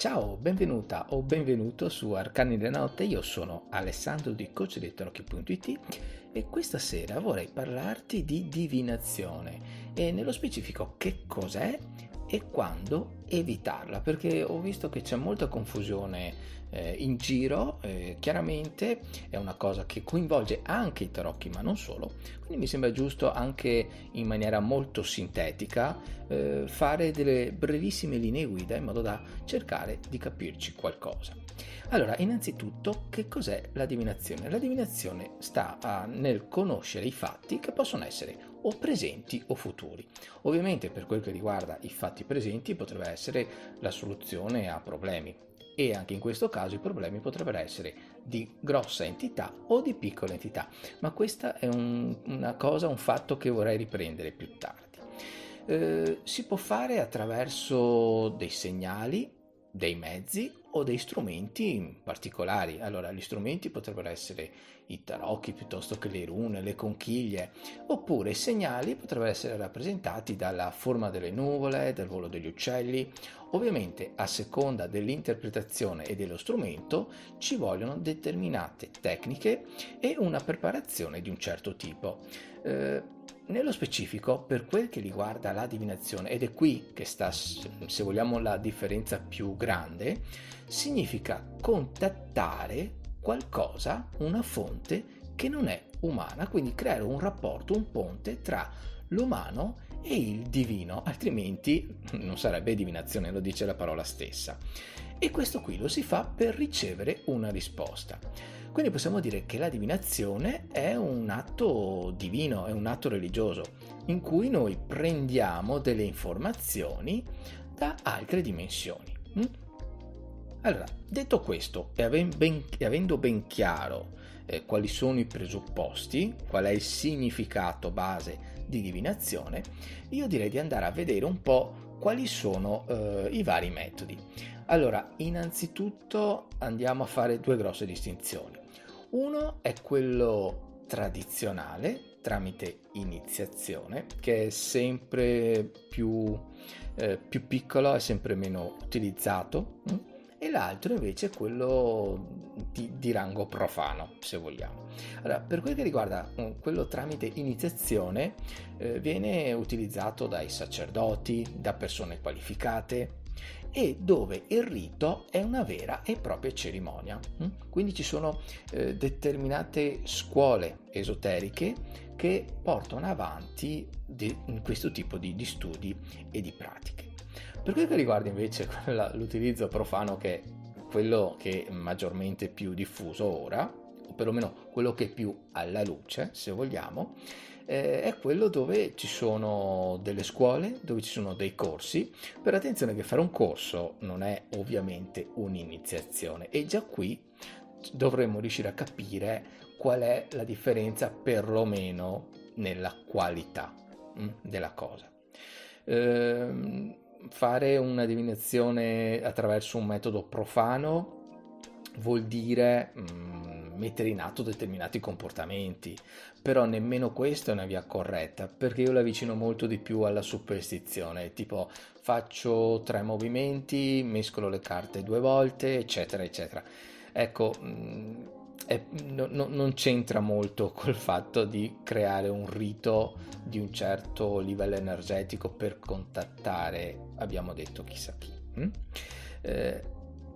Ciao, benvenuta o benvenuto su Arcani della Notte, io sono Alessandro di coachdetarocchi.it e questa sera vorrei parlarti di divinazione e nello specifico che cos'è e quando evitarla perché ho visto che c'è molta confusione eh, in giro eh, chiaramente è una cosa che coinvolge anche i tarocchi ma non solo. Quindi mi sembra giusto anche in maniera molto sintetica eh, fare delle brevissime linee guida in modo da cercare di capirci qualcosa. Allora innanzitutto che cos'è la divinazione la divinazione sta a, nel conoscere i fatti che possono essere o presenti o futuri. Ovviamente per quel che riguarda i fatti presenti potrebbe essere la soluzione a problemi e anche in questo caso i problemi potrebbero essere di grossa entità o di piccola entità, ma questa è un, una cosa, un fatto che vorrei riprendere più tardi. Eh, si può fare attraverso dei segnali, dei mezzi o dei strumenti particolari. Allora, gli strumenti potrebbero essere i tarocchi piuttosto che le rune, le conchiglie, oppure i segnali potrebbero essere rappresentati dalla forma delle nuvole, dal volo degli uccelli. Ovviamente, a seconda dell'interpretazione e dello strumento, ci vogliono determinate tecniche e una preparazione di un certo tipo. Eh, nello specifico, per quel che riguarda la divinazione, ed è qui che sta, se vogliamo, la differenza più grande, significa contattare qualcosa, una fonte che non è umana, quindi creare un rapporto, un ponte tra l'umano e il divino, altrimenti non sarebbe divinazione, lo dice la parola stessa. E questo qui lo si fa per ricevere una risposta. Quindi possiamo dire che la divinazione è un atto divino, è un atto religioso, in cui noi prendiamo delle informazioni da altre dimensioni. Mm? Allora, detto questo e avendo ben chiaro eh, quali sono i presupposti, qual è il significato base di divinazione, io direi di andare a vedere un po' quali sono eh, i vari metodi. Allora, innanzitutto andiamo a fare due grosse distinzioni. Uno è quello tradizionale tramite iniziazione, che è sempre più, eh, più piccolo, è sempre meno utilizzato, hm? E l'altro invece è quello di, di, rango profano, se vogliamo. Allora, per quel che riguarda hm, quello tramite iniziazione, eh, viene utilizzato dai sacerdoti, da persone qualificate, e dove il rito è una vera e propria cerimonia. Mm? Quindi ci sono eh, determinate scuole esoteriche che portano avanti di, questo tipo di, di, studi e di pratiche. Per quel che riguarda invece l'utilizzo profano, che è quello che è maggiormente più diffuso ora, o perlomeno quello che è più alla luce, se vogliamo, eh, è quello dove ci sono delle scuole, dove ci sono dei corsi. Per attenzione che fare un corso non è ovviamente un'iniziazione e già qui dovremmo riuscire a capire qual è la differenza perlomeno nella qualità mh, mm, della cosa. Ehm, fare una divinazione attraverso un metodo profano vuol dire mh, mm, mettere in atto determinati comportamenti, però nemmeno questa è una via corretta, perché io la avvicino molto di più alla superstizione, tipo faccio tre movimenti, mescolo le carte due volte, eccetera, eccetera. Ecco, mh, mm, è, no, no, non c'entra molto col fatto di creare un rito di un certo livello energetico per contattare, abbiamo detto chissà chi. Hm? Eh,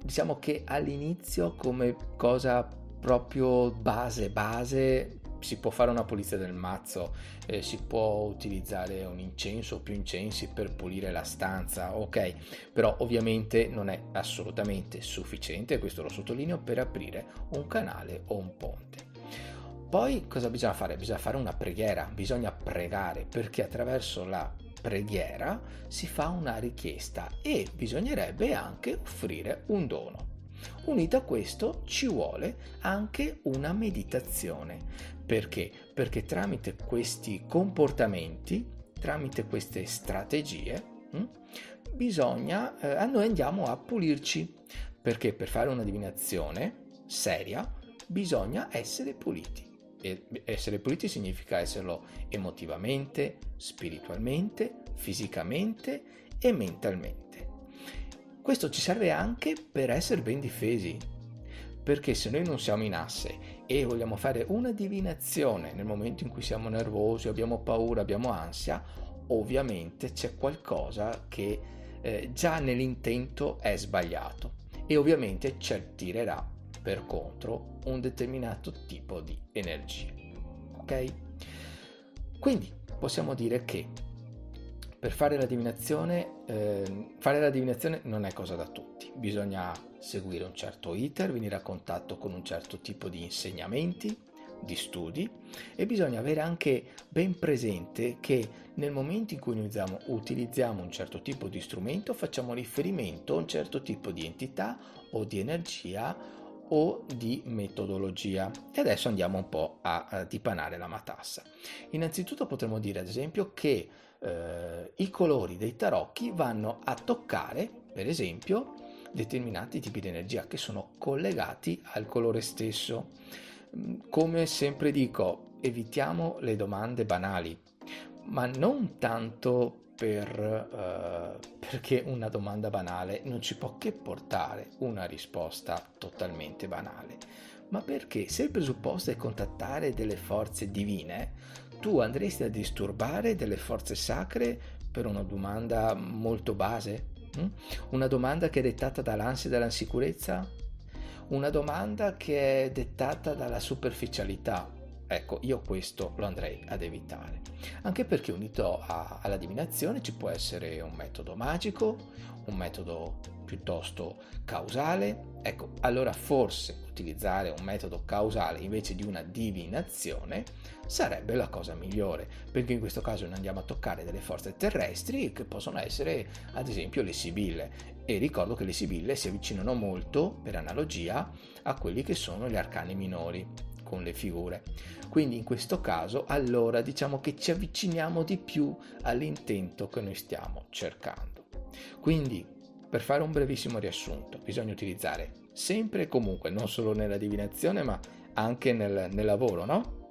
diciamo che all'inizio come cosa proprio base base si può fare una pulizia del mazzo, eh, si può utilizzare un incenso o più incensi per pulire la stanza, ok, però ovviamente non è assolutamente sufficiente, questo lo sottolineo, per aprire un canale o un ponte. Poi cosa bisogna fare? Bisogna fare una preghiera, bisogna pregare perché attraverso la preghiera si fa una richiesta e bisognerebbe anche offrire un dono. Unito a questo ci vuole anche una meditazione. Perché? Perché tramite questi comportamenti, tramite queste strategie, hm, bisogna, eh, noi andiamo a pulirci. Perché per fare una divinazione seria bisogna essere puliti. Essere puliti significa esserlo emotivamente, spiritualmente, fisicamente e mentalmente. Questo ci serve anche per essere ben difesi, perché se noi non siamo in asse e vogliamo fare una divinazione nel momento in cui siamo nervosi, abbiamo paura, abbiamo ansia, ovviamente c'è qualcosa che eh, già nell'intento è sbagliato e ovviamente ci attirerà per contro un determinato tipo di energia. Ok? Quindi possiamo dire che per fare la divinazione, eh, fare la divinazione non è cosa da tutti, bisogna seguire un certo iter, venire a contatto con un certo tipo di insegnamenti, di studi e bisogna avere anche ben presente che nel momento in cui utilizziamo, utilizziamo un certo tipo di strumento facciamo riferimento a un certo tipo di entità o di energia o di metodologia. E adesso andiamo un po' a, a dipanare la matassa. Innanzitutto potremmo dire ad esempio che eh, i colori dei tarocchi vanno a toccare, per esempio, determinati tipi di energia che sono collegati al colore stesso. Mm, come sempre dico, evitiamo le domande banali, ma non tanto per, uh, perché una domanda banale non ci può che portare una risposta totalmente banale, ma perché se il presupposto è contattare delle forze divine, tu andresti a disturbare delle forze sacre per una domanda molto base? Hm? Una domanda che è dettata dall'ansia e dall'insicurezza? Una domanda che è dettata dalla superficialità? Ecco, io questo lo andrei ad evitare. Anche perché unito a, alla divinazione ci può essere un metodo magico, un metodo piuttosto causale. Ecco, allora forse utilizzare un metodo causale invece di una divinazione sarebbe la cosa migliore, perché in questo caso noi andiamo a toccare delle forze terrestri che possono essere ad esempio le sibille e ricordo che le sibille si avvicinano molto per analogia a quelli che sono gli arcani minori con le figure. Quindi in questo caso allora diciamo che ci avviciniamo di più all'intento che noi stiamo cercando. Quindi per fare un brevissimo riassunto bisogna utilizzare sempre e comunque, non solo nella divinazione ma anche nel, nel lavoro, no?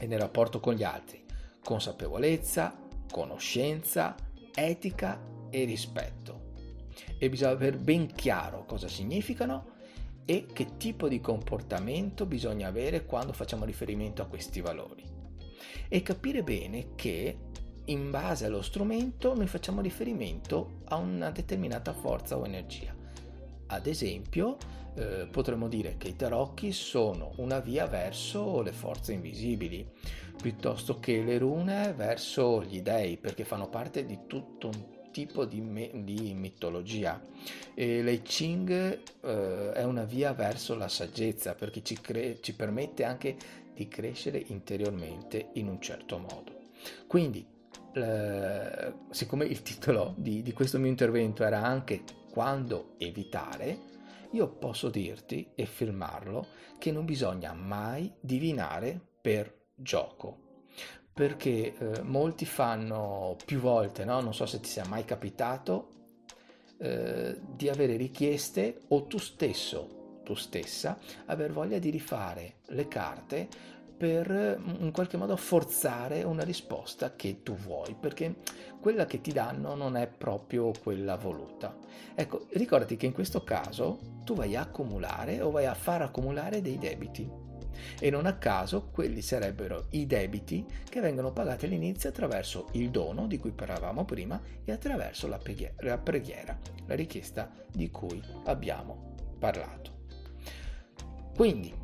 E nel rapporto con gli altri. Consapevolezza, conoscenza, etica e rispetto. E bisogna avere ben chiaro cosa significano e che tipo di comportamento bisogna avere quando facciamo riferimento a questi valori. E capire bene che in base allo strumento noi facciamo riferimento a una determinata forza o energia. Ad esempio, eh, potremmo dire che i tarocchi sono una via verso le forze invisibili, piuttosto che le rune verso gli dei, perché fanno parte di tutto un tipo di, me- di mitologia. E l'I Ching eh, è una via verso la saggezza, perché ci, cre- ci permette anche di crescere interiormente in un certo modo. Quindi, eh, siccome il titolo di, di questo mio intervento era anche quando evitare, io posso dirti e firmarlo che non bisogna mai divinare per gioco. Perché eh, molti fanno più volte, no? non so se ti sia mai capitato, eh, di avere richieste o tu stesso, tu stessa, aver voglia di rifare le carte per in qualche modo forzare una risposta che tu vuoi, perché quella che ti danno non è proprio quella voluta. Ecco, ricordati che in questo caso tu vai a accumulare o vai a far accumulare dei debiti. E non a caso quelli sarebbero i debiti che vengono pagati all'inizio attraverso il dono di cui parlavamo prima e attraverso la preghiera, la, richiesta di cui abbiamo parlato. Quindi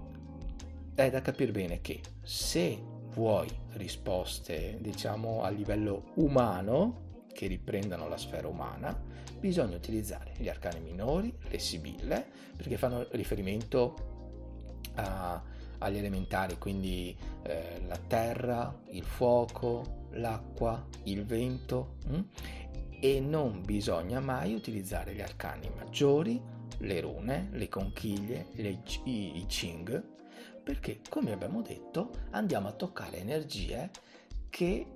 è da capire bene che se vuoi risposte, diciamo, a livello umano, che riprendano la sfera umana, bisogna utilizzare gli arcani minori, le sibille, perché fanno riferimento a, agli elementari, quindi eh, la terra, il fuoco, l'acqua, il vento mh? Mm? e non bisogna mai utilizzare gli arcani maggiori, le rune, le conchiglie, le, i, i Ching, perché come abbiamo detto andiamo a toccare energie che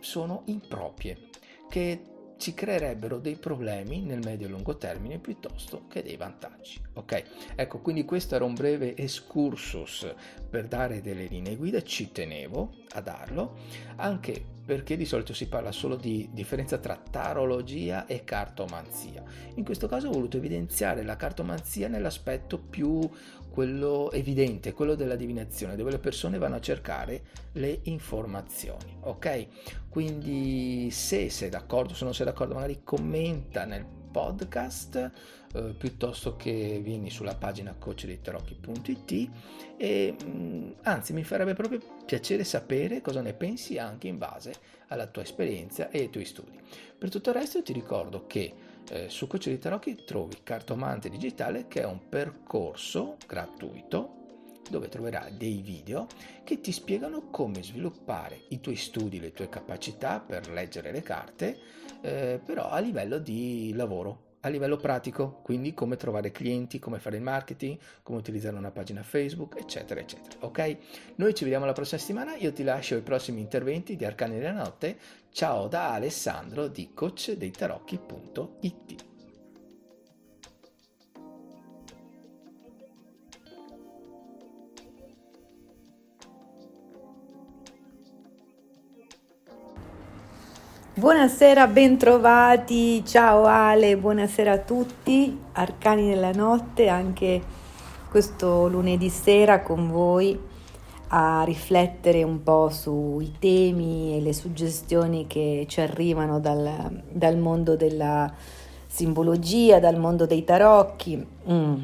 sono improprie, che ci creerebbero dei problemi nel medio e lungo termine piuttosto che dei vantaggi. Ok? Ecco, quindi questo era un breve excursus per dare delle linee guida, ci tenevo a darlo, anche perché di solito si parla solo di differenza tra tarologia e cartomanzia. In questo caso ho voluto evidenziare la cartomanzia nell'aspetto più quello evidente, quello della divinazione, dove le persone vanno a cercare le informazioni, ok? Quindi se sei d'accordo, se non sei d'accordo, magari commenta nel podcast eh, piuttosto che vieni sulla pagina coachdeitarocchi.it e mm, anzi mi farebbe proprio piacere sapere cosa ne pensi anche in base alla tua esperienza e ai tuoi studi. Per tutto il resto ti ricordo che eh, su Coach di Tarocchi trovi Cartomante Digitale che è un percorso gratuito dove troverai dei video che ti spiegano come sviluppare i tuoi studi, le tue capacità per leggere le carte, eh, però a livello di lavoro, a livello pratico, quindi come trovare clienti, come fare il marketing, come utilizzare una pagina Facebook, eccetera, eccetera. Ok? Noi ci vediamo la prossima settimana, io ti lascio i prossimi interventi di Arcani della Notte. Ciao da Alessandro di coachdeitarocchi.it. Buonasera, bentrovati, ciao Ale, buonasera a tutti, Arcani della Notte, anche questo lunedì sera con voi a riflettere un po' sui temi e le suggestioni che ci arrivano dal, dal mondo della simbologia, dal mondo dei tarocchi mm,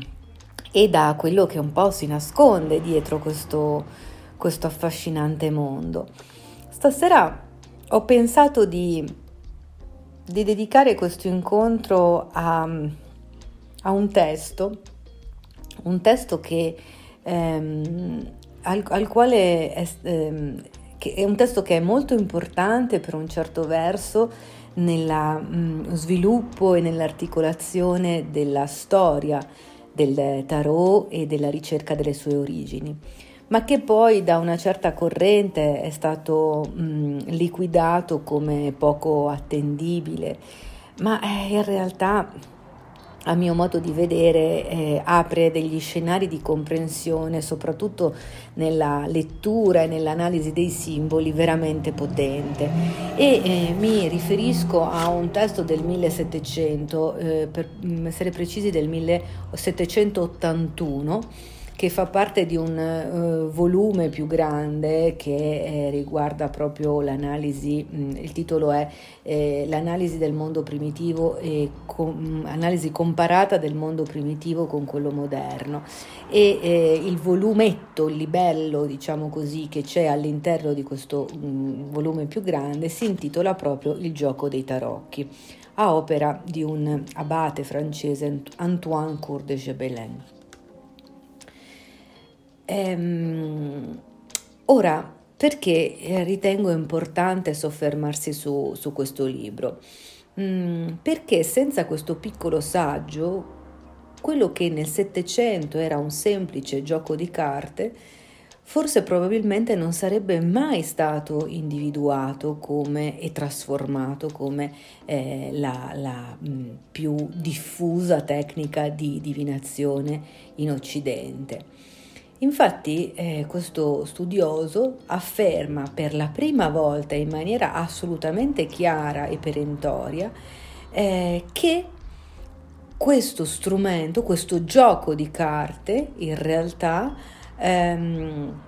e da quello che un po' si nasconde dietro questo, questo affascinante mondo. Stasera ho pensato di, di dedicare questo incontro a, a, un testo, un testo che, ehm, al, al, quale è, ehm, è, un testo che è molto importante per un certo verso nel mm, sviluppo e nell'articolazione della storia del tarot e della ricerca delle sue origini ma che poi da una certa corrente è stato mh, liquidato come poco attendibile, ma eh, in realtà a mio modo di vedere eh, apre degli scenari di comprensione, soprattutto nella lettura e nell'analisi dei simboli, veramente potente. E eh, mi riferisco a un testo del 1700, eh, per essere precisi del 1781 che fa parte di un uh, volume più grande che eh, riguarda proprio l'analisi, mh, il titolo è eh, L'analisi del mondo primitivo e com- analisi comparata del mondo primitivo con quello moderno e eh, il volumetto, il libello diciamo così che c'è all'interno di questo mh, volume più grande si intitola proprio Il gioco dei tarocchi a opera di un abate francese Antoine Cour de Gebelin. Ehm, ora, perché eh, ritengo importante soffermarsi su, su questo libro? Mm, perché senza questo piccolo saggio, quello che nel Settecento era un semplice gioco di carte, forse probabilmente non sarebbe mai stato individuato come e trasformato come eh, la, la mh, mm, più diffusa tecnica di divinazione in Occidente. Infatti eh, questo studioso afferma per la prima volta in maniera assolutamente chiara e perentoria eh, che questo strumento, questo gioco di carte, in realtà ehm,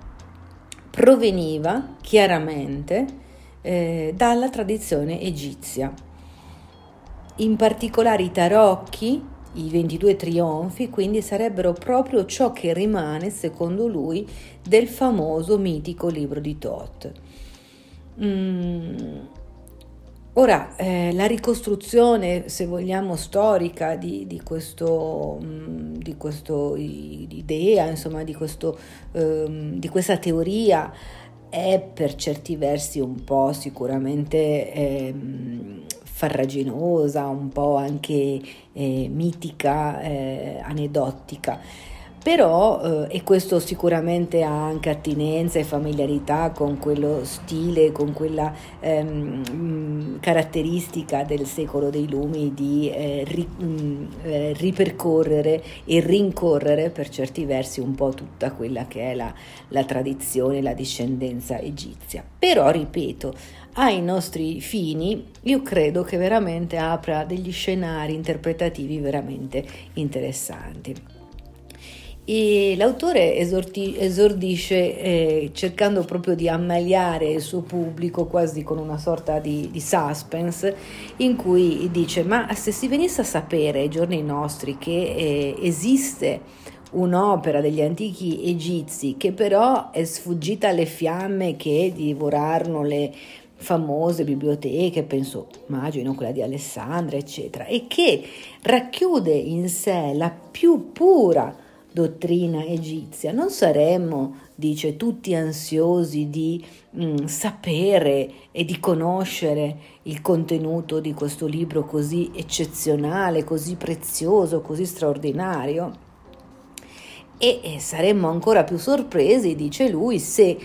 proveniva chiaramente eh, dalla tradizione egizia. In particolare i tarocchi i 22 trionfi quindi sarebbero proprio ciò che rimane, secondo lui, del famoso mitico libro di Thoth. Mm. Ora, eh, la ricostruzione, se vogliamo, storica di, di, questo, mm, idea, insomma, di, questo, ehm, di, questa teoria è per certi versi un po' sicuramente ehm, farraginosa, un po' anche eh, mitica, eh, aneddotica però, eh, e questo sicuramente ha anche attinenza e familiarità con quello stile, con quella ehm, mm, caratteristica del secolo dei lumi di eh, ri, mh, mm, eh, ripercorrere e rincorrere per certi versi un po' tutta quella che è la, la tradizione, la discendenza egizia. Però, ripeto, ai nostri fini, io credo che veramente apra degli scenari interpretativi veramente interessanti. E l'autore esorti, esordisce eh, cercando proprio di ammaliare il suo pubblico quasi con una sorta di, di, suspense in cui dice ma se si venisse a sapere ai giorni nostri che eh, esiste un'opera degli antichi egizi che però è sfuggita alle fiamme che divorarono le famose biblioteche, penso, immagino quella di Alessandria, eccetera, e che racchiude in sé la più pura dottrina egizia, non saremmo, dice, tutti ansiosi di mh, mm, sapere e di conoscere il contenuto di questo libro così eccezionale, così prezioso, così straordinario? E, e saremmo ancora più sorpresi, dice lui, se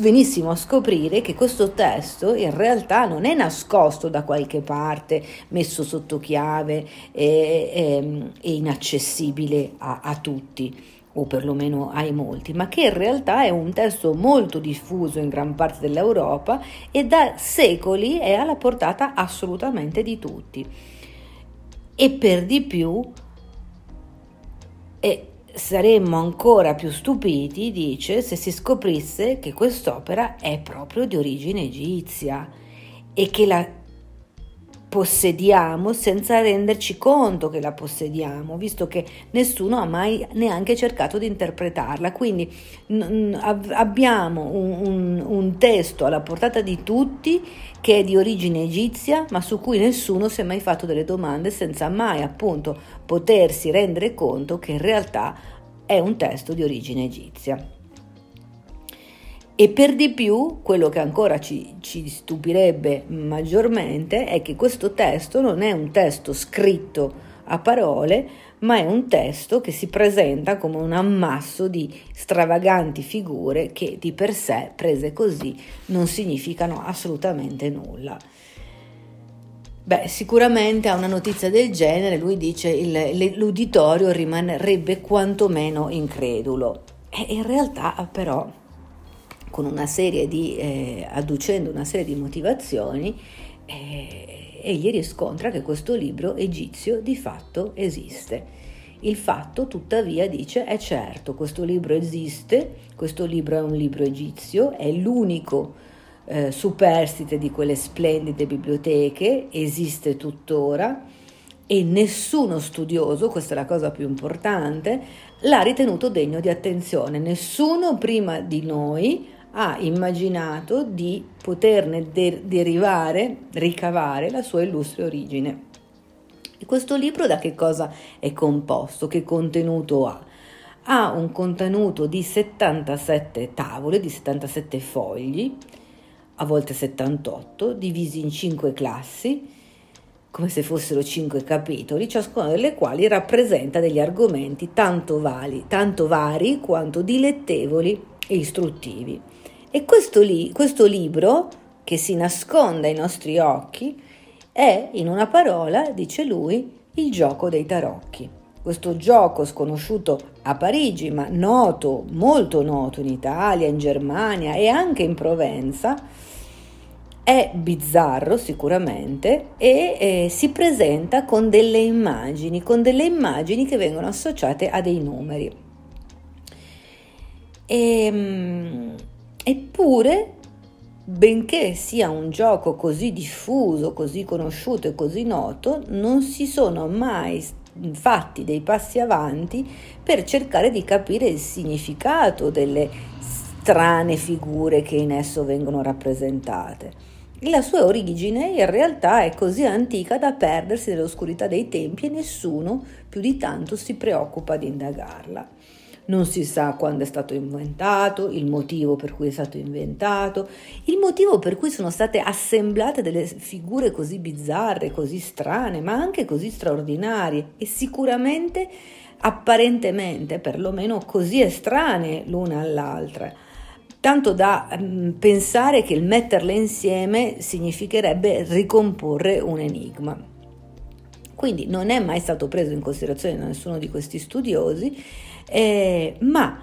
venissimo a scoprire che questo testo in realtà non è nascosto da qualche parte, messo sotto chiave e, e, e inaccessibile a, a tutti o perlomeno ai molti, ma che in realtà è un testo molto diffuso in gran parte dell'Europa e da secoli è alla portata assolutamente di tutti. E per di più è saremmo ancora più stupiti, dice, se si scoprisse che quest'opera è proprio di origine egizia e che la possediamo senza renderci conto che la possediamo, visto che nessuno ha mai neanche cercato di interpretarla. Quindi n- abbiamo un, un, un, testo alla portata di tutti che è di origine egizia, ma su cui nessuno si è mai fatto delle domande senza mai appunto potersi rendere conto che in realtà è un testo di origine egizia. E per di più, quello che ancora ci, ci, stupirebbe maggiormente è che questo testo non è un testo scritto a parole, ma è un testo che si presenta come un ammasso di stravaganti figure che di per sé, prese così, non significano assolutamente nulla. Beh, sicuramente a una notizia del genere lui dice il, l'uditorio rimarrebbe quantomeno incredulo. E in realtà però una serie di, eh, adducendo una serie di motivazioni, eh, egli riscontra che questo libro egizio di fatto esiste. Il fatto, tuttavia, dice, è certo, questo libro esiste, questo libro è un libro egizio, è l'unico eh, superstite di quelle splendide biblioteche, esiste tuttora e nessuno studioso, questa è la cosa più importante, l'ha ritenuto degno di attenzione. Nessuno prima di noi ha immaginato di poterne de- derivare, ricavare la sua illustre origine. E questo libro da che cosa è composto? Che contenuto ha? Ha un contenuto di 77 tavole, di 77 fogli, a volte 78, divisi in 5 classi, come se fossero 5 capitoli, ciascuno delle quali rappresenta degli argomenti tanto, vali, tanto vari quanto dilettevoli e istruttivi. E questo, li, questo libro, che si nasconde ai nostri occhi, è, in una parola, dice lui, il gioco dei tarocchi. Questo gioco sconosciuto a Parigi, ma noto, molto noto in Italia, in Germania e anche in Provenza, è bizzarro sicuramente e eh, si presenta con delle immagini, con delle immagini che vengono associate a dei numeri. E, ehm, Eppure, benché sia un gioco così diffuso, così conosciuto e così noto, non si sono mai fatti dei passi avanti per cercare di capire il significato delle strane figure che in esso vengono rappresentate. La sua origine in realtà è così antica da perdersi nell'oscurità dei tempi e nessuno più di tanto si preoccupa di indagarla. Non si sa quando è stato inventato, il motivo per cui è stato inventato, il motivo per cui sono state assemblate delle figure così bizzarre, così strane, ma anche così straordinarie e sicuramente apparentemente perlomeno così estranee l'una all'altra tanto da um, pensare che il metterle insieme significherebbe ricomporre un enigma. Quindi non è mai stato preso in considerazione da nessuno di questi studiosi, eh, ma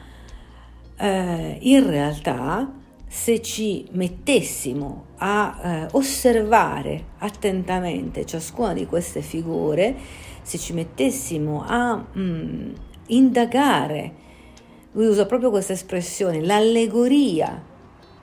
eh, in realtà se ci mettessimo a eh, osservare attentamente ciascuna di queste figure, se ci mettessimo a mm, indagare lui usa proprio questa espressione, l'allegoria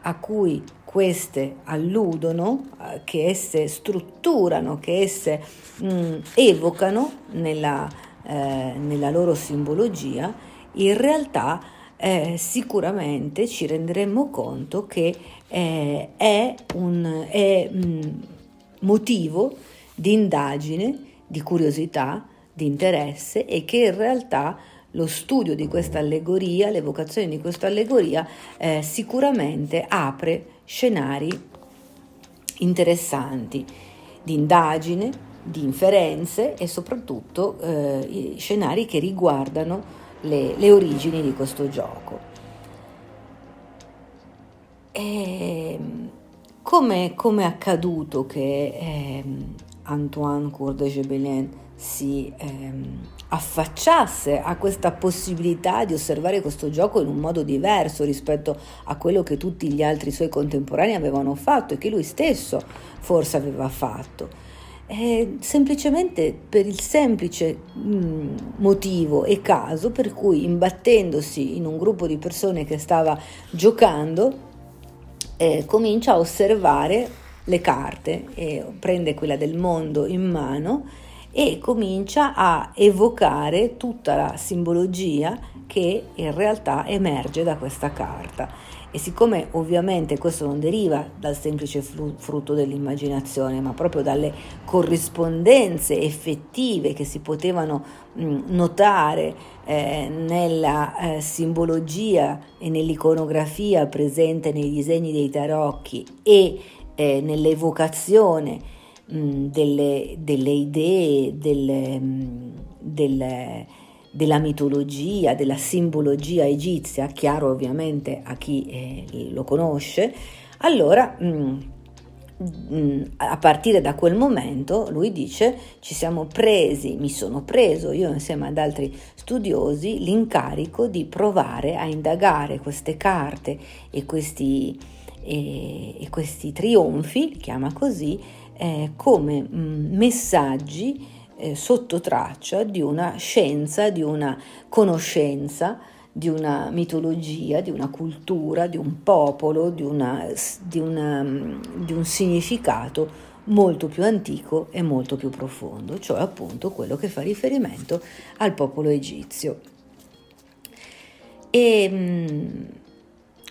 a cui queste alludono, eh, che esse strutturano, che esse mh, mm, evocano nella, eh, nella, loro simbologia, in realtà eh, sicuramente ci renderemo conto che eh, è un è, mh, mm, motivo di indagine, di curiosità, di interesse e che in realtà lo studio di questa allegoria, l'evocazione di questa allegoria, eh, sicuramente apre scenari interessanti di indagine, di inferenze e soprattutto eh, scenari che riguardano le, le, origini di questo gioco. E, come, è accaduto che eh, Antoine Cour de Gebelin si ehm, affacciasse a questa possibilità di osservare questo gioco in un modo diverso rispetto a quello che tutti gli altri suoi contemporanei avevano fatto e che lui stesso forse aveva fatto. Eh, semplicemente per il semplice mm, motivo e caso per cui imbattendosi in un gruppo di persone che stava giocando eh, comincia a osservare le carte e prende quella del mondo in mano e comincia a evocare tutta la simbologia che in realtà emerge da questa carta. E siccome ovviamente questo non deriva dal semplice frutto dell'immaginazione, ma proprio dalle corrispondenze effettive che si potevano mh, notare eh, nella eh, simbologia e nell'iconografia presente nei disegni dei tarocchi e eh, nell'evocazione delle, delle, idee, delle, delle, della mitologia, della simbologia egizia, chiaro ovviamente a chi eh, lo conosce, allora a partire da quel momento, lui dice, ci siamo presi, mi sono preso io insieme ad altri studiosi l'incarico di provare a indagare queste carte e questi, e, e questi trionfi, chiama così, eh, come mh, mm, messaggi eh, sotto traccia di una scienza, di una conoscenza, di una mitologia, di una cultura, di un popolo, di, una, di, una, mm, di un significato molto più antico e molto più profondo, cioè appunto quello che fa riferimento al popolo egizio. E, mh,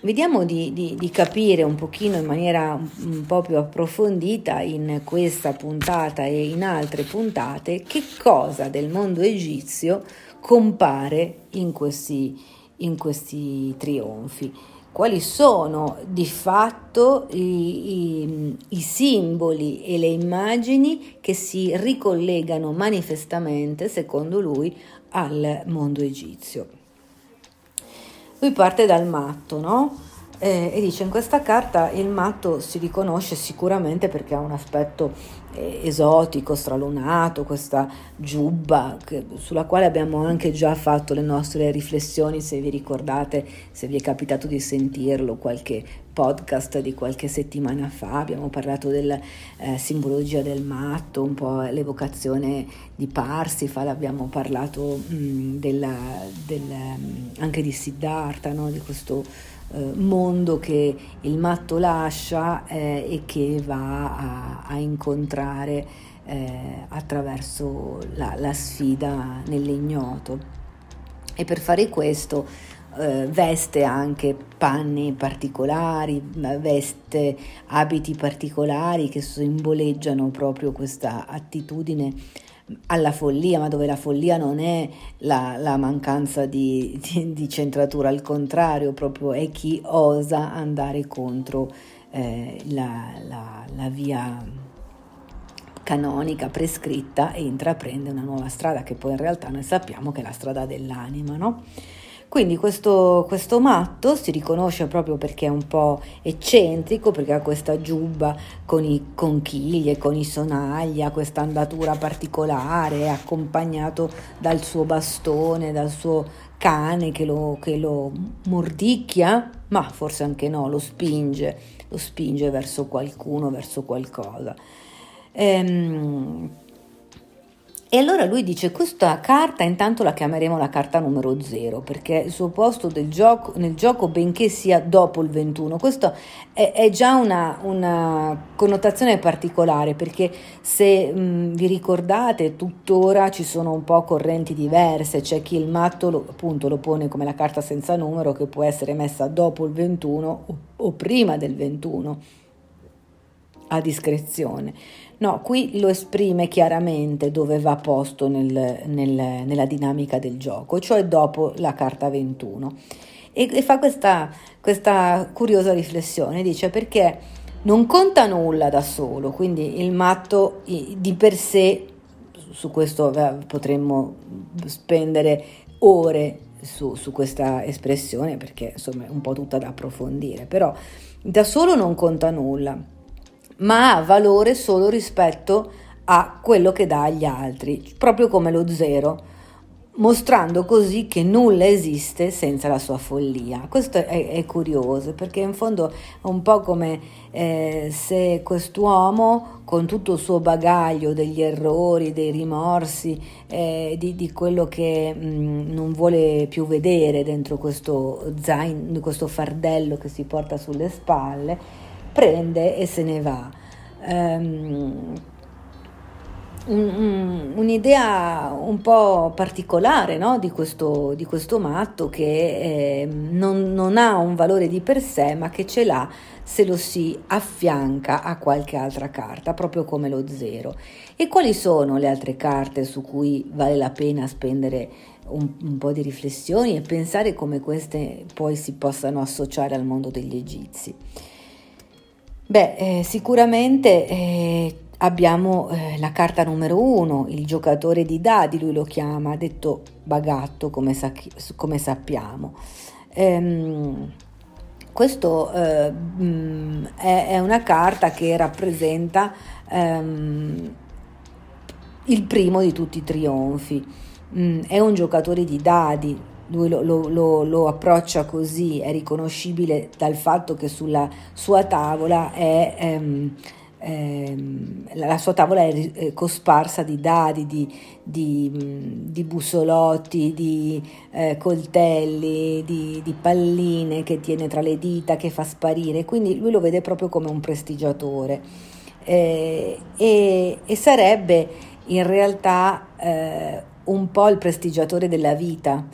Vediamo di, di, di, capire un pochino in maniera un po' più approfondita in questa puntata e in altre puntate che cosa del mondo egizio compare in questi, in questi trionfi. Quali sono di fatto i, i, i simboli e le immagini che si ricollegano manifestamente, secondo lui, al mondo egizio. Lui parte dal matto, no? Eh, e dice in questa carta il matto si riconosce sicuramente perché ha un aspetto eh, esotico, stralunato, questa giubba che, sulla quale abbiamo anche già fatto le nostre riflessioni, se vi ricordate, se vi è capitato di sentirlo, qualche podcast di qualche settimana fa, abbiamo parlato della eh, simbologia del matto, un po' l'evocazione di Parsifal, abbiamo parlato mh, della, del, anche di Siddhartha, no? di questo eh, mondo che il matto lascia eh, e che va a, a incontrare eh, attraverso la, la sfida nell'ignoto. E per fare questo eh, veste anche panni particolari, veste abiti particolari che simboleggiano proprio questa attitudine alla follia, ma dove la follia non è la, la mancanza di, di, di, centratura, al contrario, proprio è chi osa andare contro eh, la, la, la via canonica prescritta e intraprende una nuova strada che poi in realtà noi sappiamo che è la strada dell'anima, no? Quindi questo, questo, matto si riconosce proprio perché è un po' eccentrico, perché ha questa giubba con i conchiglie, con i sonagli, ha questa andatura particolare, è accompagnato dal suo bastone, dal suo cane che lo, che lo mordicchia, ma forse anche no, lo spinge, lo spinge verso qualcuno, verso qualcosa. Ehm, e allora lui dice questa carta intanto la chiameremo la carta numero 0 perché il suo posto gioco, nel gioco benché sia dopo il 21. Questo è, è già una, una, connotazione particolare perché se mh, vi ricordate tuttora ci sono un po' correnti diverse, c'è chi il matto lo, appunto lo pone come la carta senza numero che può essere messa dopo il 21 o, o prima del 21 a discrezione. No, qui lo esprime chiaramente dove va posto nel, nel, nella dinamica del gioco, cioè dopo la carta 21. E, e fa questa, questa curiosa riflessione, dice perché non conta nulla da solo, quindi il matto di per sé, su questo potremmo spendere ore su, su, questa espressione perché insomma è un po' tutta da approfondire, però da solo non conta nulla ma ha valore solo rispetto a quello che dà agli altri, proprio come lo zero, mostrando così che nulla esiste senza la sua follia. Questo è, è curioso perché in fondo è un po' come eh, se quest'uomo con tutto il suo bagaglio degli errori, dei rimorsi, eh, di, di, quello che mh, mm, non vuole più vedere dentro questo zaino, questo fardello che si porta sulle spalle, prende e se ne va. Um, un, un, un'idea un po' particolare no? di, questo, di, questo, matto che eh, non, non, ha un valore di per sé ma che ce l'ha se lo si affianca a qualche altra carta, proprio come lo zero. E quali sono le altre carte su cui vale la pena spendere un, un po' di riflessioni e pensare come queste poi si possano associare al mondo degli egizi? Beh, eh, sicuramente eh, abbiamo eh, la carta numero uno, il giocatore di dadi, lui lo chiama, detto bagatto come, sa- come sappiamo. Ehm, questo eh, mh, è, è, una carta che rappresenta ehm, il primo di tutti i trionfi. Mm, è un giocatore di dadi, lui lo, lo, lo, lo, approccia così, è riconoscibile dal fatto che sulla sua tavola è... Ehm, ehm, la sua tavola è cosparsa di dadi, di, di, di bussolotti, di eh, coltelli, di, di, palline che tiene tra le dita, che fa sparire, quindi lui lo vede proprio come un prestigiatore. Eh, e, e, sarebbe in realtà eh, un po' il prestigiatore della vita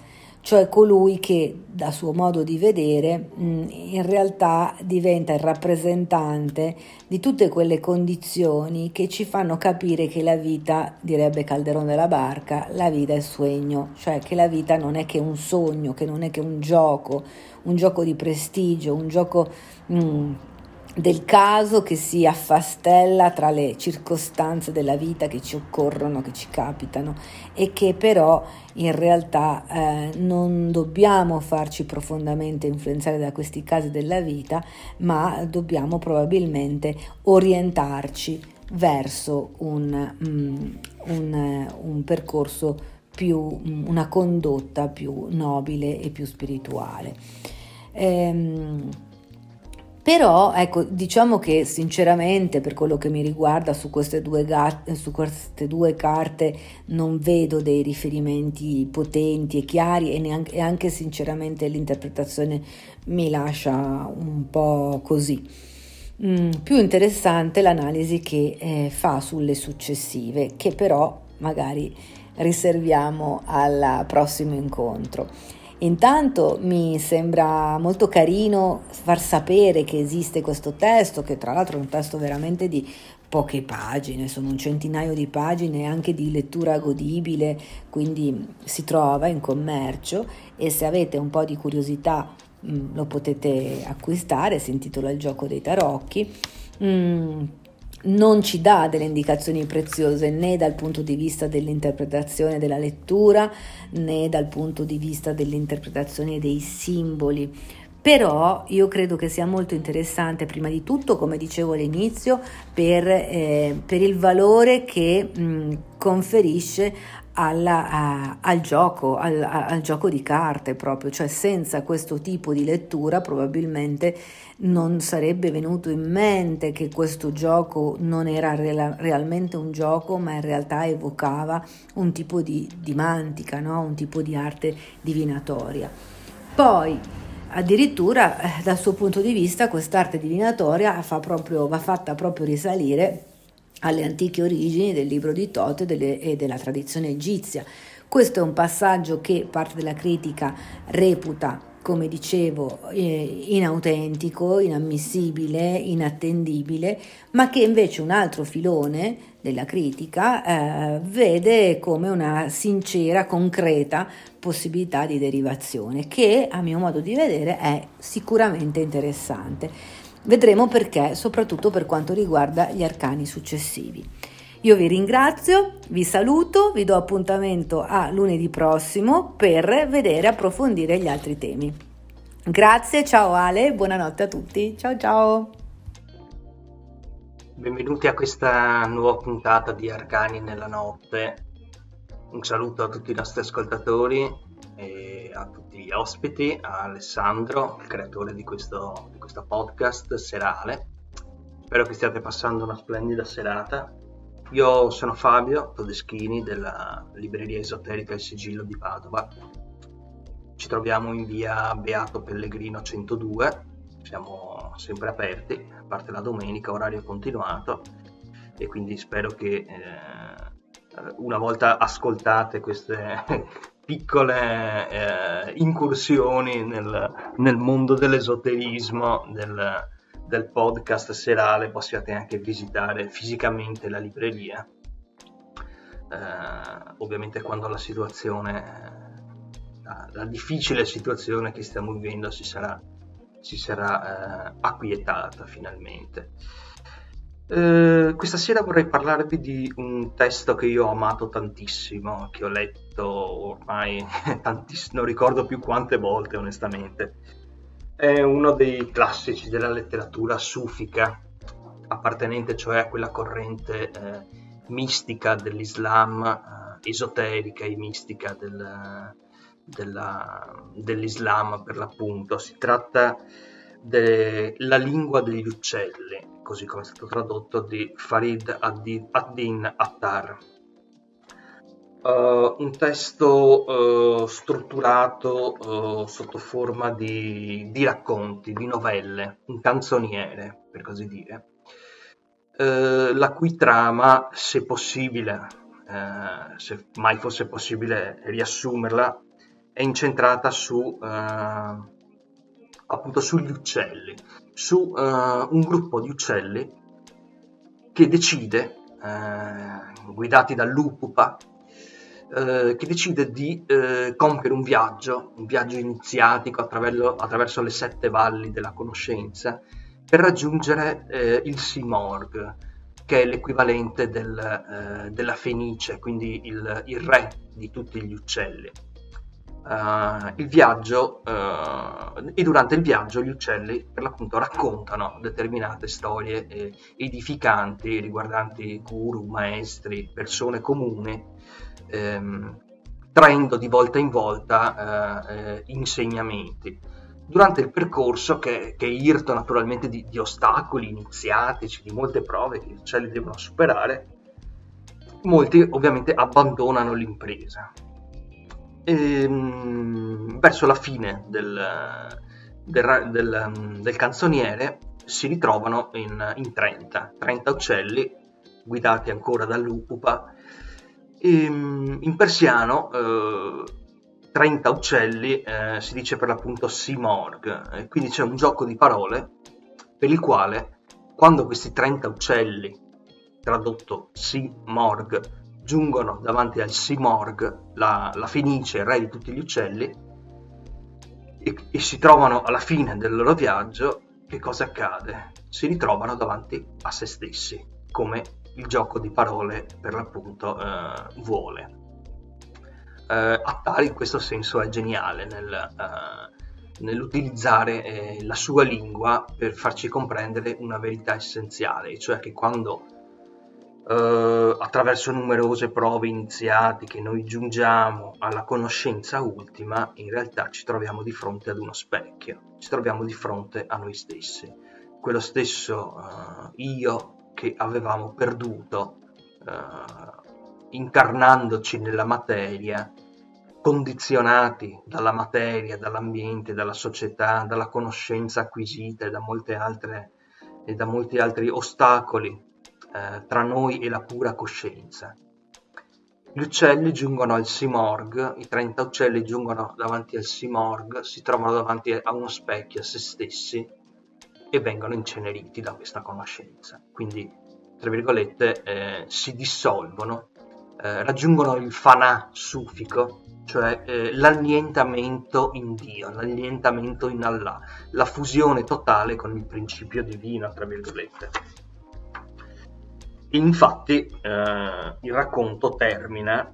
cioè colui che da suo modo di vedere in realtà diventa il rappresentante di tutte quelle condizioni che ci fanno capire che la vita, direbbe Calderone della Barca, la vita è sogno, cioè che la vita non è che un sogno, che non è che un gioco, un gioco di prestigio, un gioco... Mm, del caso che si affastella tra le circostanze della vita che ci occorrono, che ci capitano e che però in realtà eh, non dobbiamo farci profondamente influenzare da questi casi della vita, ma dobbiamo probabilmente orientarci verso un, um, un, un percorso più, una condotta più nobile e più spirituale. Ehm, però ecco, diciamo che sinceramente per quello che mi riguarda su queste due, gatte, su queste due carte non vedo dei riferimenti potenti e chiari e, neanche, e anche sinceramente l'interpretazione mi lascia un po' così. Mm, più interessante l'analisi che eh, fa sulle successive, che però magari riserviamo al prossimo incontro. Intanto mi sembra molto carino far sapere che esiste questo testo, che tra l'altro è un testo veramente di poche pagine, sono un centinaio di pagine anche di lettura godibile, quindi si trova in commercio e se avete un po' di curiosità mm, lo potete acquistare, si intitola Il gioco dei tarocchi. Mm, non ci dà delle indicazioni preziose né dal punto di vista dell'interpretazione della lettura né dal punto di vista dell'interpretazione dei simboli. Però io credo che sia molto interessante prima di tutto, come dicevo all'inizio, per, eh, per il valore che mh, conferisce alla, a, al gioco, al, al, gioco di carte proprio, cioè senza questo tipo di lettura probabilmente non sarebbe venuto in mente che questo gioco non era real, realmente un gioco, ma in realtà evocava un tipo di, di mantica, no? un tipo di arte divinatoria. Poi Addirittura, eh, dal suo punto di vista, quest'arte divinatoria fa va fatta proprio risalire alle antiche origini del libro di Tote e della tradizione egizia. Questo è un passaggio che parte della critica reputa come dicevo, eh, inautentico, inammissibile, inattendibile, ma che invece un altro filone della critica eh, vede come una sincera, concreta possibilità di derivazione, che a mio modo di vedere è sicuramente interessante. Vedremo perché, soprattutto per quanto riguarda gli arcani successivi. Io vi ringrazio, vi saluto, vi do appuntamento a lunedì prossimo per vedere e approfondire gli altri temi. Grazie, ciao Ale, buonanotte a tutti. Ciao ciao. Benvenuti a questa nuova puntata di Arcani nella notte. Un saluto a tutti i nostri ascoltatori e a tutti gli ospiti, a Alessandro, il creatore di questo, di questo podcast serale. Spero che stiate passando una splendida serata io sono Fabio Todeschini della libreria esoterica Il Sigillo di Padova. Ci troviamo in via Beato Pellegrino 102, siamo sempre aperti, a parte la domenica, orario continuato e quindi spero che eh, una volta ascoltate queste piccole eh, incursioni nel, nel, mondo dell'esoterismo, del, del podcast serale possiate anche visitare fisicamente la libreria. Eh, ovviamente quando la situazione, la, la, difficile situazione che stiamo vivendo si sarà, si sarà eh, acquietata finalmente. Eh, questa sera vorrei parlarvi di un testo che io ho amato tantissimo, che ho letto ormai tantissimo, non ricordo più quante volte onestamente è uno dei classici della letteratura sufica, appartenente cioè a quella corrente eh, mistica dell'Islam, eh, esoterica e mistica del, della, dell'Islam per l'appunto. Si tratta della lingua degli uccelli, così come è stato tradotto di Farid ad-Din Attar. Uh, un testo uh, strutturato uh, sotto forma di, di, racconti, di novelle, un canzoniere, per così dire, la cui trama, se possibile, se mai fosse possibile riassumerla, è incentrata su, appunto sugli uccelli, su un gruppo di uccelli che decide, guidati dall'Upupa, eh, che decide di eh, compiere un viaggio, un viaggio iniziatico attraverso, attraverso le sette valli della conoscenza, per raggiungere eh, il Simorg, che è l'equivalente del, eh, della Fenice, quindi il, il, re di tutti gli uccelli. Uh, il viaggio uh, e durante il viaggio gli uccelli per l'appunto raccontano determinate storie eh, edificanti riguardanti guru, maestri, persone comuni ehm, traendo di volta in volta eh, insegnamenti. Durante il percorso, che, che è irto naturalmente di, di, ostacoli iniziatici, di molte prove che gli uccelli devono superare, molti ovviamente abbandonano l'impresa. Ehm, verso la fine del, del, del, del, canzoniere si ritrovano in, in 30, 30 uccelli guidati ancora dall'Upupa. Ehm, in persiano eh, 30 uccelli eh, si dice per l'appunto Simorg, quindi c'è un gioco di parole per il quale quando questi 30 uccelli, tradotto Simorg, giungono davanti al Simorg, la, la Fenice, re di tutti gli uccelli, e, e si trovano alla fine del loro viaggio, che cosa accade? Si ritrovano davanti a se stessi, come il gioco di parole per l'appunto eh, vuole. Eh, Attari in questo senso è geniale nel, eh, nell'utilizzare eh, la sua lingua per farci comprendere una verità essenziale, cioè che quando eh, attraverso numerose prove iniziatiche noi giungiamo alla conoscenza ultima, in realtà ci troviamo di fronte ad uno specchio, ci troviamo di fronte a noi stessi. Quello stesso uh, io che avevamo perduto uh, incarnandoci nella materia, condizionati dalla materia, dall'ambiente, dalla società, dalla conoscenza acquisita e da, altre, e da molti altri ostacoli eh, tra noi e la pura coscienza. Gli uccelli giungono al Simorg, i 30 uccelli giungono davanti al Simorg, si trovano davanti a uno specchio, a se stessi, e vengono inceneriti da questa conoscenza. Quindi, tra virgolette, eh, si dissolvono, eh, raggiungono il fanà sufico, cioè eh, l'annientamento in Dio, l'annientamento in Allah, la fusione totale con il principio divino, tra virgolette. Infatti eh, il racconto termina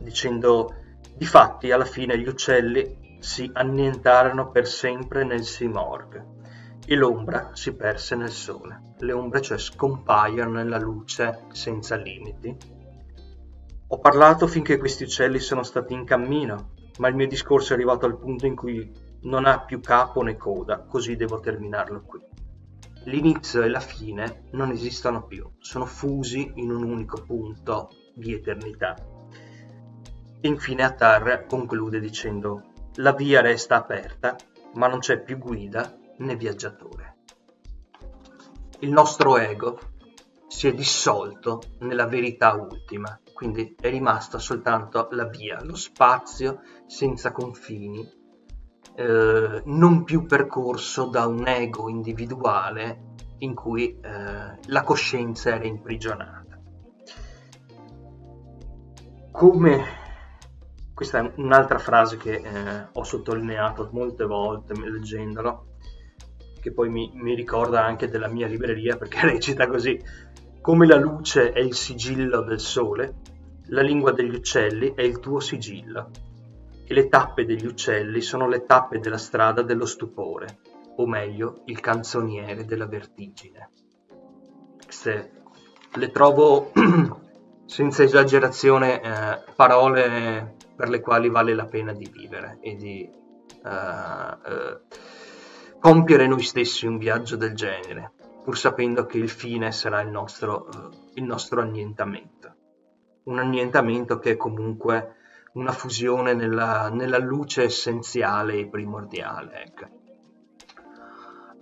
dicendo difatti alla fine gli uccelli si annientarono per sempre nel Simorg e l'ombra si perse nel sole. Le ombre cioè scompaiono nella luce senza limiti. Ho parlato finché questi uccelli sono stati in cammino, ma il mio discorso è arrivato al punto in cui non ha più capo né coda, così devo terminarlo qui. L'inizio e la fine non esistono più, sono fusi in un unico punto di eternità. Infine Attar conclude dicendo la via resta aperta, ma non c'è più guida né viaggiatore. Il nostro ego si è dissolto nella verità ultima, quindi è rimasta soltanto la via, lo spazio senza confini eh, non più percorso da un ego individuale in cui eh, la coscienza era imprigionata. Come questa è un'altra frase che eh, ho sottolineato molte volte leggendolo, che poi mi, mi ricorda anche della mia libreria perché recita così: come la luce è il sigillo del sole, la lingua degli uccelli è il tuo sigillo e le tappe degli uccelli sono le tappe della strada dello stupore, o meglio, il canzoniere della vertigine. Queste le trovo, senza esagerazione, eh, parole per le quali vale la pena di vivere e di uh, uh, compiere noi stessi un viaggio del genere, pur sapendo che il fine sarà il nostro, uh, il nostro annientamento. Un annientamento che è comunque una fusione nella, nella luce essenziale e primordiale. Ecco.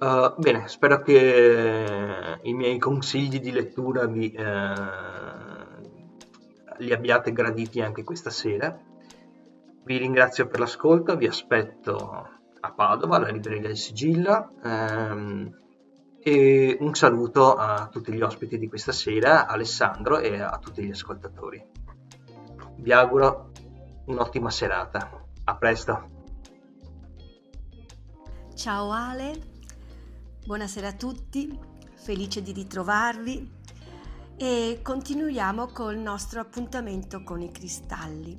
Uh, bene, spero che i miei consigli di lettura vi, eh, li abbiate graditi anche questa sera. Vi ringrazio per l'ascolto, vi aspetto a Padova, alla libreria del Sigillo. Ehm, e un saluto a tutti gli ospiti di questa sera, Alessandro e a tutti gli ascoltatori. Vi auguro un'ottima serata. A presto. Ciao Ale, buonasera a tutti, felice di ritrovarvi e continuiamo col nostro appuntamento con i cristalli.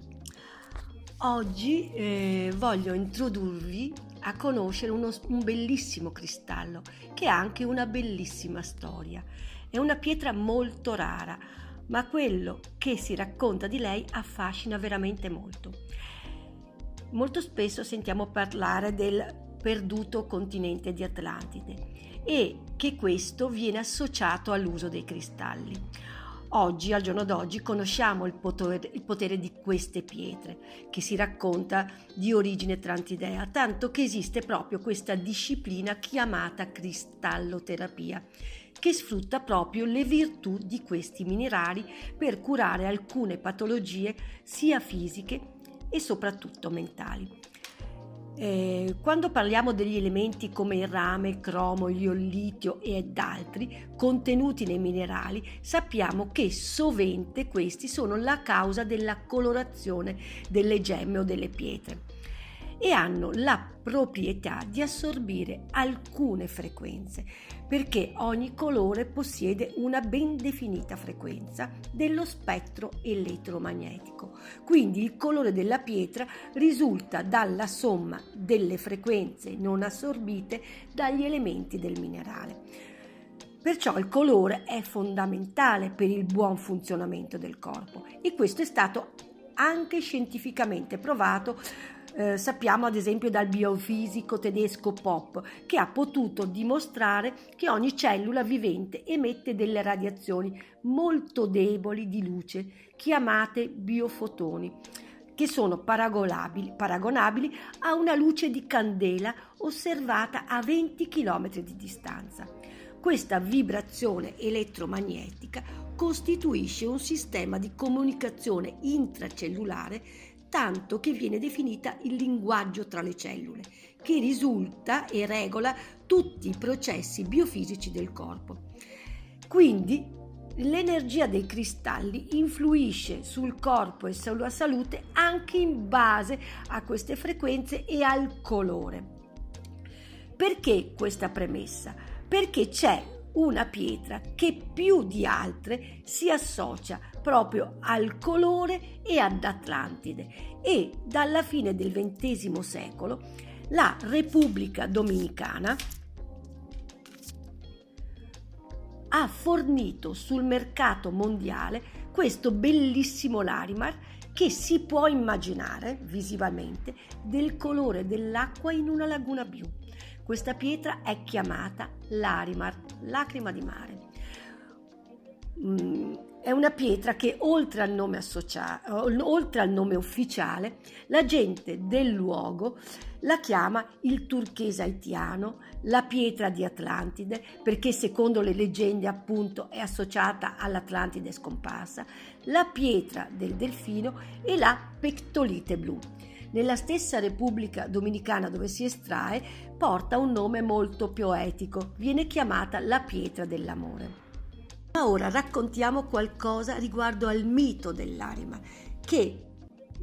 Oggi eh, voglio introdurvi a conoscere uno, un bellissimo cristallo che ha anche una bellissima storia. È una pietra molto rara, ma quello che si racconta di lei affascina veramente molto. Molto spesso sentiamo parlare del perduto continente di Atlantide e che questo viene associato all'uso dei cristalli. Oggi, al giorno d'oggi, conosciamo il potere, il potere, di queste pietre, che si racconta di origine trantidea, tanto che esiste proprio questa disciplina chiamata cristalloterapia, che sfrutta proprio le virtù di questi minerali per curare alcune patologie sia fisiche e soprattutto mentali. Eh, quando parliamo degli elementi come il rame, il cromo, il litio ed altri contenuti nei minerali, sappiamo che sovente questi sono la causa della colorazione delle gemme o delle pietre e hanno la proprietà di assorbire alcune frequenze, perché ogni colore possiede una ben definita frequenza dello spettro elettromagnetico. Quindi il colore della pietra risulta dalla somma delle frequenze non assorbite dagli elementi del minerale. Perciò il colore è fondamentale per il buon funzionamento del corpo e questo è stato anche scientificamente provato eh, sappiamo ad esempio dal biofisico tedesco Pop, che ha potuto dimostrare che ogni cellula vivente emette delle radiazioni molto deboli di luce, chiamate biofotoni, che sono paragonabili, paragonabili a una luce di candela osservata a 20 km di distanza. Questa vibrazione elettromagnetica costituisce un sistema di comunicazione intracellulare tanto che viene definita il linguaggio tra le cellule, che risulta e regola tutti i processi biofisici del corpo. Quindi l'energia dei cristalli influisce sul corpo e sulla salute anche in base a queste frequenze e al colore. Perché questa premessa? Perché c'è una pietra che più di altre si associa proprio al colore e ad Atlantide e dalla fine del XX secolo la Repubblica Dominicana ha fornito sul mercato mondiale questo bellissimo Larimar che si può immaginare visivamente del colore dell'acqua in una laguna blu. Questa pietra è chiamata Larimar, lacrima di mare. Mm, è una pietra che oltre al nome associato, oltre al nome ufficiale, la gente del luogo la chiama il turchese haitiano, la pietra di Atlantide, perché secondo le leggende appunto è associata all'Atlantide scomparsa, la pietra del delfino e la pectolite blu. Nella stessa Repubblica Dominicana dove si estrae porta un nome molto poetico, viene chiamata la pietra dell'amore. Ma ora raccontiamo qualcosa riguardo al mito dell'anima che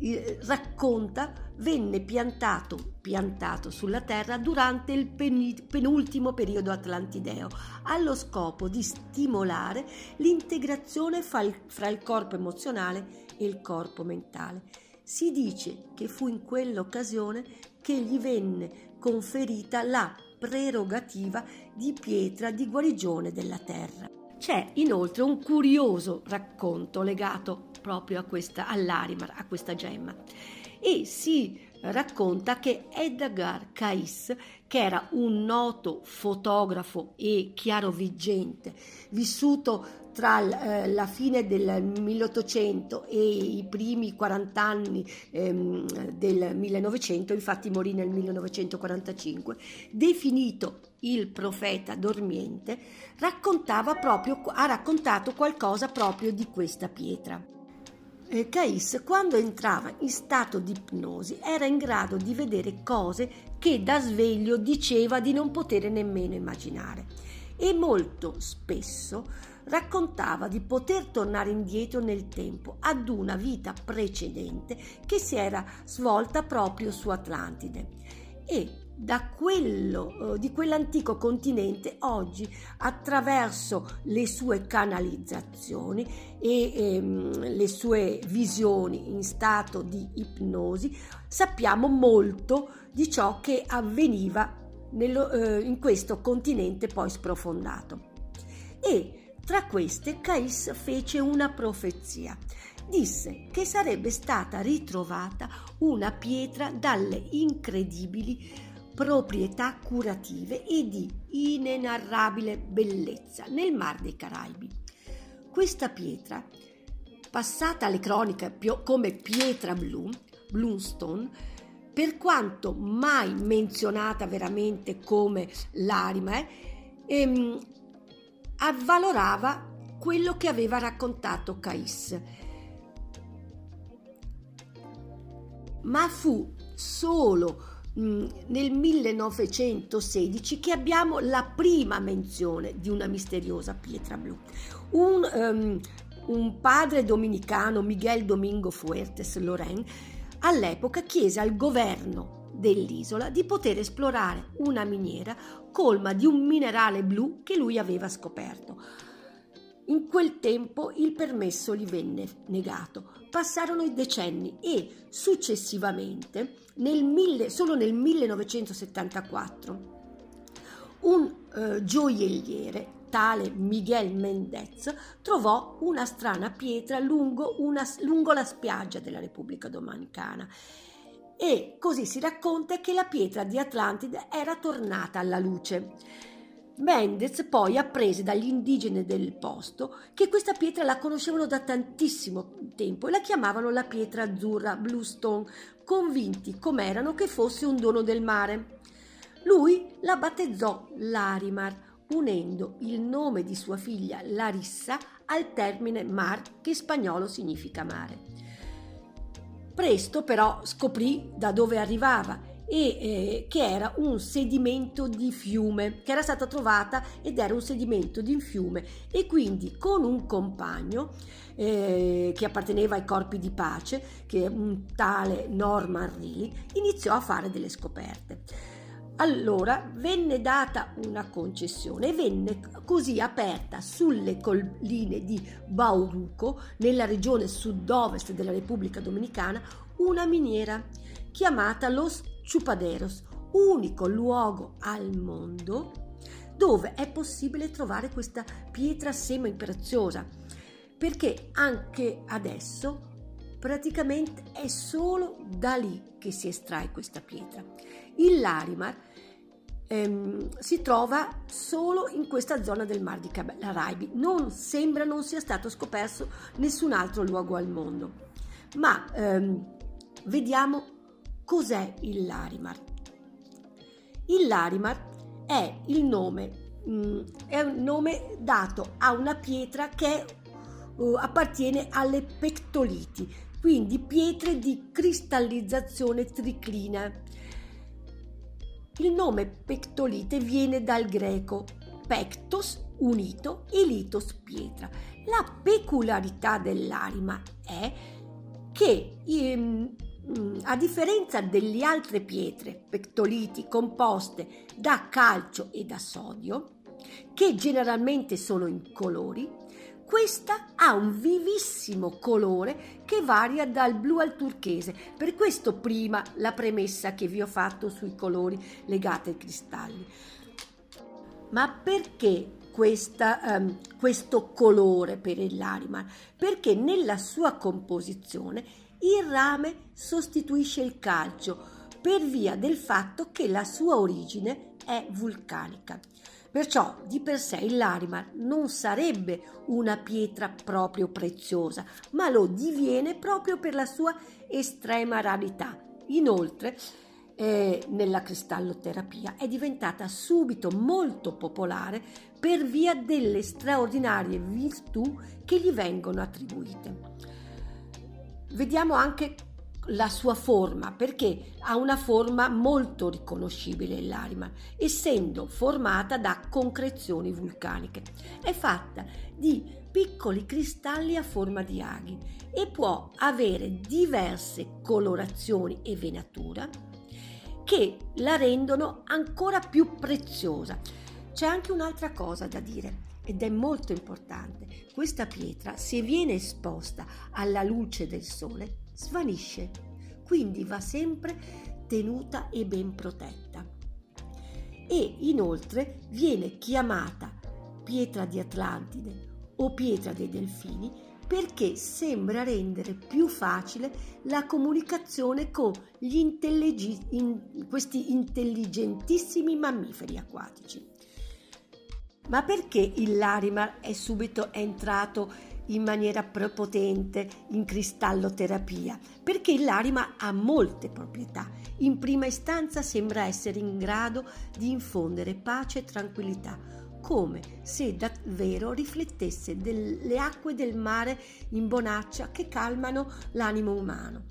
eh, racconta venne piantato, piantato sulla terra durante il penultimo periodo atlantideo, allo scopo di stimolare l'integrazione fra il corpo emozionale e il corpo mentale. Si dice che fu in quell'occasione che gli venne conferita la prerogativa di pietra di guarigione della terra. C'è inoltre un curioso racconto legato proprio a questa, all'Arimar, a questa gemma, e si racconta che Edgar Cayce, che era un noto fotografo e chiaroviggente, vissuto tra eh, la fine del 1800 e i primi 40 anni ehm, del 1900, infatti morì nel 1945, definito il profeta dormiente, raccontava proprio, ha raccontato qualcosa proprio di questa pietra. Cais, quando entrava in stato di ipnosi, era in grado di vedere cose che da sveglio diceva di non poter nemmeno immaginare e molto spesso raccontava di poter tornare indietro nel tempo ad una vita precedente che si era svolta proprio su Atlantide. E da quello, eh, di quell'antico continente oggi attraverso le sue canalizzazioni e ehm, le sue visioni in stato di ipnosi sappiamo molto di ciò che avveniva nello, eh, in questo continente poi sprofondato. E tra queste Cais fece una profezia. Disse che sarebbe stata ritrovata una pietra dalle incredibili proprietà curative e di inenarrabile bellezza nel Mar dei Caraibi. Questa pietra, passata alle croniche come pietra blu, Bloomstone, per quanto mai menzionata veramente come l'arima, ehm, avvalorava quello che aveva raccontato Cais. ma fu solo mm, nel 1916 che abbiamo la prima menzione di una misteriosa pietra blu. Un, um, un padre dominicano, Miguel Domingo Fuertes Loren, all'epoca chiese al governo dell'isola di poter esplorare una miniera colma di un minerale blu che lui aveva scoperto. In quel tempo il permesso gli venne negato. Passarono i decenni e successivamente, nel mille, solo nel 1974, un eh, gioielliere tale Miguel Mendez trovò una strana pietra lungo, una, lungo la spiaggia della Repubblica Dominicana e così si racconta che la pietra di Atlantide era tornata alla luce. Mendez poi apprese dagli indigeni del posto che questa pietra la conoscevano da tantissimo tempo e la chiamavano la pietra azzurra, Bluestone, convinti com'erano che fosse un dono del mare. Lui la battezzò Larimar, unendo il nome di sua figlia Larissa al termine mar, che in spagnolo significa mare. Presto però scoprì da dove arrivava e eh, che era un sedimento di fiume che era stata trovata ed era un sedimento di fiume e quindi con un compagno eh, che apparteneva ai corpi di pace che è un tale Norman Reilly iniziò a fare delle scoperte allora venne data una concessione e venne così aperta sulle colline di Bauruco, nella regione sud-ovest della Repubblica Dominicana, una miniera chiamata Los Chupaderos, unico luogo al mondo dove è possibile trovare questa pietra semi-preziosa, perché anche adesso praticamente è solo da lì che si estrae questa pietra. Il Larimar ehm, si trova solo in questa zona del Mar di Caraibi, non sembra non sia stato scoperto nessun altro luogo al mondo. Ma ehm, vediamo Cos'è il Larimar? Il Larimar è il nome, mm, è un nome dato a una pietra che uh, appartiene alle pectoliti, quindi pietre di cristallizzazione triclina. Il nome pectolite viene dal greco pectos, unito, e litos, pietra. La peculiarità dell'arima è che ehm, a differenza delle altre pietre pectoliti composte da calcio e da sodio, che generalmente sono incolori, questa ha un vivissimo colore che varia dal blu al turchese. Per questo prima la premessa che vi ho fatto sui colori legati ai cristalli. Ma perché questa, um, questo colore per il? Perché nella sua composizione il rame sostituisce il calcio per via del fatto che la sua origine è vulcanica. Perciò di per sé il Larimar non sarebbe una pietra proprio preziosa, ma lo diviene proprio per la sua estrema rarità. Inoltre, eh, nella cristalloterapia è diventata subito molto popolare per via delle straordinarie virtù che gli vengono attribuite. Vediamo anche la sua forma, perché ha una forma molto riconoscibile l'Arima, essendo formata da concrezioni vulcaniche. È fatta di piccoli cristalli a forma di aghi e può avere diverse colorazioni e venatura che la rendono ancora più preziosa. C'è anche un'altra cosa da dire ed è molto importante. Questa pietra, se viene esposta alla luce del sole, svanisce, quindi va sempre tenuta e ben protetta. E inoltre viene chiamata pietra di Atlantide o pietra dei delfini perché sembra rendere più facile la comunicazione con intellig- in questi intelligentissimi mammiferi acquatici. Ma perché il Larimar è subito entrato in maniera prepotente in cristalloterapia? Perché il Larimar ha molte proprietà. In prima istanza sembra essere in grado di infondere pace e tranquillità, come se davvero riflettesse delle acque del mare in bonaccia che calmano l'animo umano.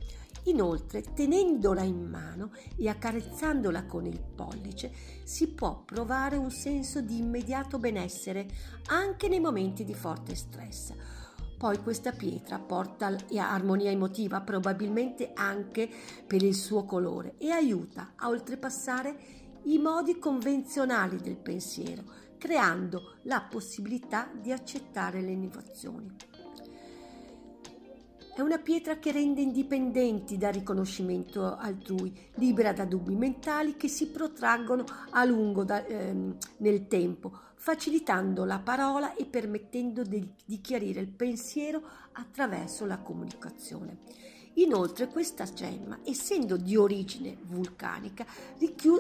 Inoltre, tenendola in mano e accarezzandola con il pollice, si può provare un senso di immediato benessere anche nei momenti di forte stress. Poi questa pietra porta armonia emotiva, probabilmente anche per il suo colore, e aiuta a oltrepassare i modi convenzionali del pensiero, creando la possibilità di accettare le innovazioni. È una pietra che rende indipendenti dal riconoscimento altrui, libera da dubbi mentali che si protraggono a lungo da, ehm, nel tempo, facilitando la parola e permettendo di, di chiarire il pensiero attraverso la comunicazione. Inoltre questa gemma, essendo di origine vulcanica,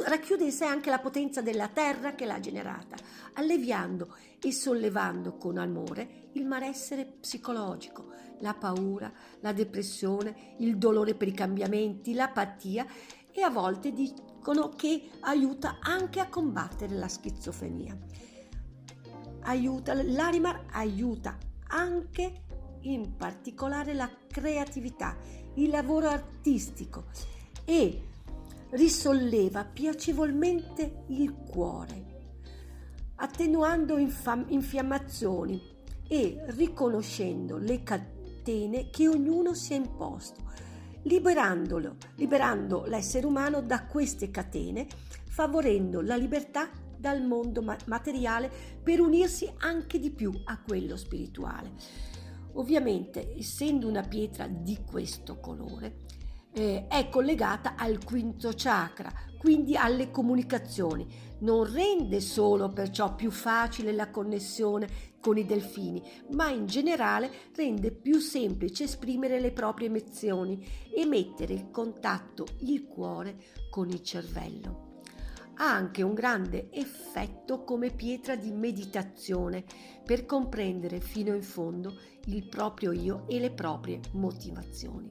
racchiude in sé anche la potenza della terra che l'ha generata, alleviando e sollevando con amore il malessere psicologico, la paura, la depressione, il dolore per i cambiamenti, l'apatia e a volte dicono che aiuta anche a combattere la schizofrenia. Aiuta, l'Arimar aiuta anche in particolare la creatività il lavoro artistico e risolleva piacevolmente il cuore, attenuando infam- infiammazioni e riconoscendo le catene che ognuno si è imposto, liberandolo, liberando l'essere umano da queste catene, favorendo la libertà dal mondo materiale per unirsi anche di più a quello spirituale. Ovviamente, essendo una pietra di questo colore, eh, è collegata al quinto chakra, quindi alle comunicazioni. Non rende solo perciò più facile la connessione con i delfini, ma in generale rende più semplice esprimere le proprie emozioni e mettere in contatto il cuore con il cervello ha anche un grande effetto come pietra di meditazione per comprendere fino in fondo il proprio io e le proprie motivazioni.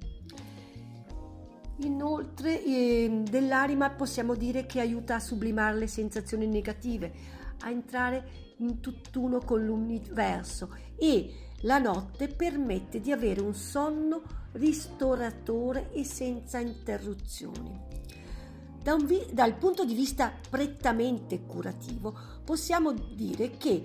Inoltre eh, dell'anima possiamo dire che aiuta a sublimare le sensazioni negative, a entrare in tutt'uno con l'universo e la notte permette di avere un sonno ristoratore e senza interruzioni. Da vi- dal punto di vista prettamente curativo possiamo dire che eh,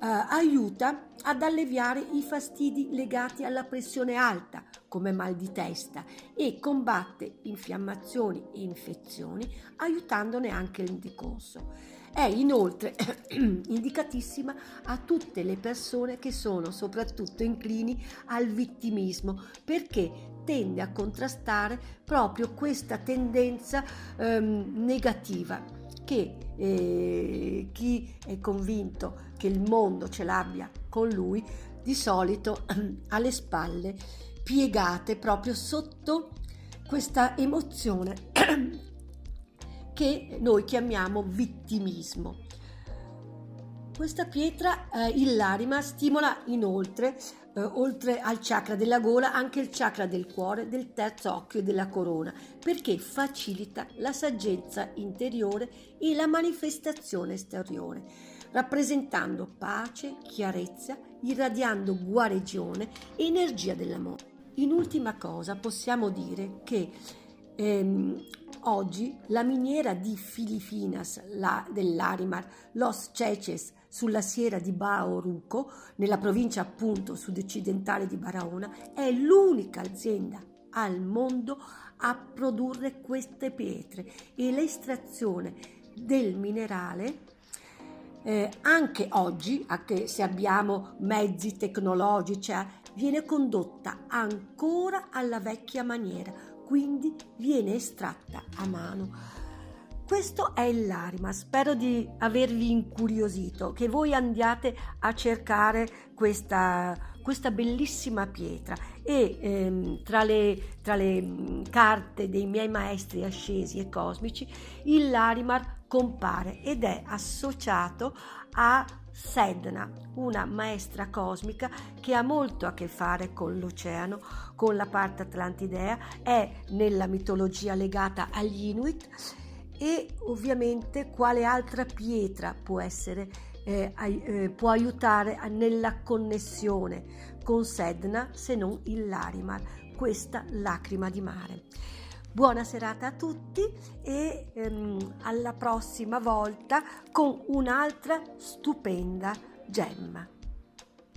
aiuta ad alleviare i fastidi legati alla pressione alta, come mal di testa, e combatte infiammazioni e infezioni, aiutandone anche il decorso. È inoltre indicatissima a tutte le persone che sono soprattutto inclini al vittimismo, perché tende a contrastare proprio questa tendenza ehm, negativa che eh, chi è convinto che il mondo ce l'abbia con lui di solito ha le spalle piegate proprio sotto questa emozione che noi chiamiamo vittimismo. Questa pietra, eh, il larima, stimola inoltre, eh, oltre al chakra della gola, anche il chakra del cuore, del terzo occhio e della corona, perché facilita la saggezza interiore e la manifestazione esteriore, rappresentando pace, chiarezza, irradiando guarigione e energia dell'amore. In ultima cosa possiamo dire che ehm, oggi la miniera di Filipinas la, dell'Arimar, Los Cheches, sulla sierra di Baoruco, nella provincia appunto sud-occidentale di Barahona, è l'unica azienda al mondo a produrre queste pietre. E l'estrazione del minerale eh, anche oggi, anche se abbiamo mezzi tecnologici, eh, viene condotta ancora alla vecchia maniera, quindi viene estratta a mano. Questo è il Larima, spero di avervi incuriosito, che voi andiate a cercare questa, questa bellissima pietra. E ehm, tra, le, tra, le, mm, carte dei miei maestri ascesi e cosmici il Larimar compare ed è associato a Sedna, una maestra cosmica che ha molto a che fare con l'oceano, con la parte atlantidea, è nella mitologia legata agli Inuit e ovviamente quale altra pietra può essere eh, eh, può aiutare nella connessione con Sedna se non il Larimar questa lacrima di mare. Buona serata a tutti e ehm, alla prossima volta con un'altra stupenda gemma.